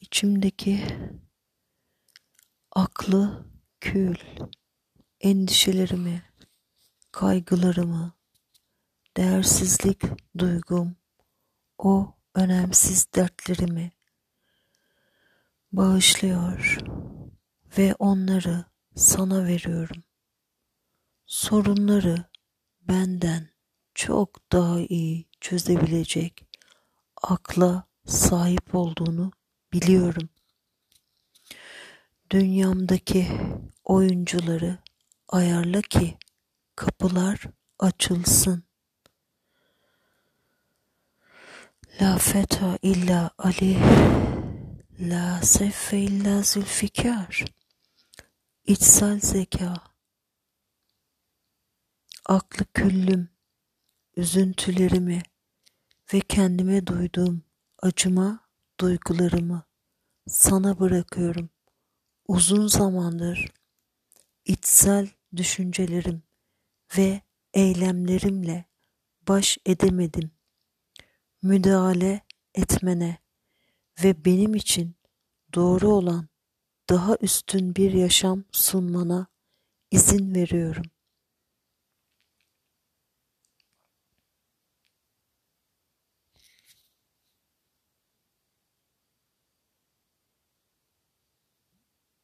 İçimdeki aklı kül, endişelerimi, kaygılarımı, değersizlik duygum, o önemsiz dertlerimi bağışlıyor ve onları sana veriyorum. Sorunları benden çok daha iyi çözebilecek akla sahip olduğunu biliyorum. Dünyamdaki oyuncuları ayarla ki kapılar açılsın. La feta illa Ali, la seffe illa zülfikar. İçsel zeka, aklı küllüm, üzüntülerimi ve kendime duyduğum acıma duygularımı sana bırakıyorum. Uzun zamandır içsel düşüncelerim ve eylemlerimle baş edemedim. Müdahale etmene ve benim için doğru olan daha üstün bir yaşam sunmana izin veriyorum.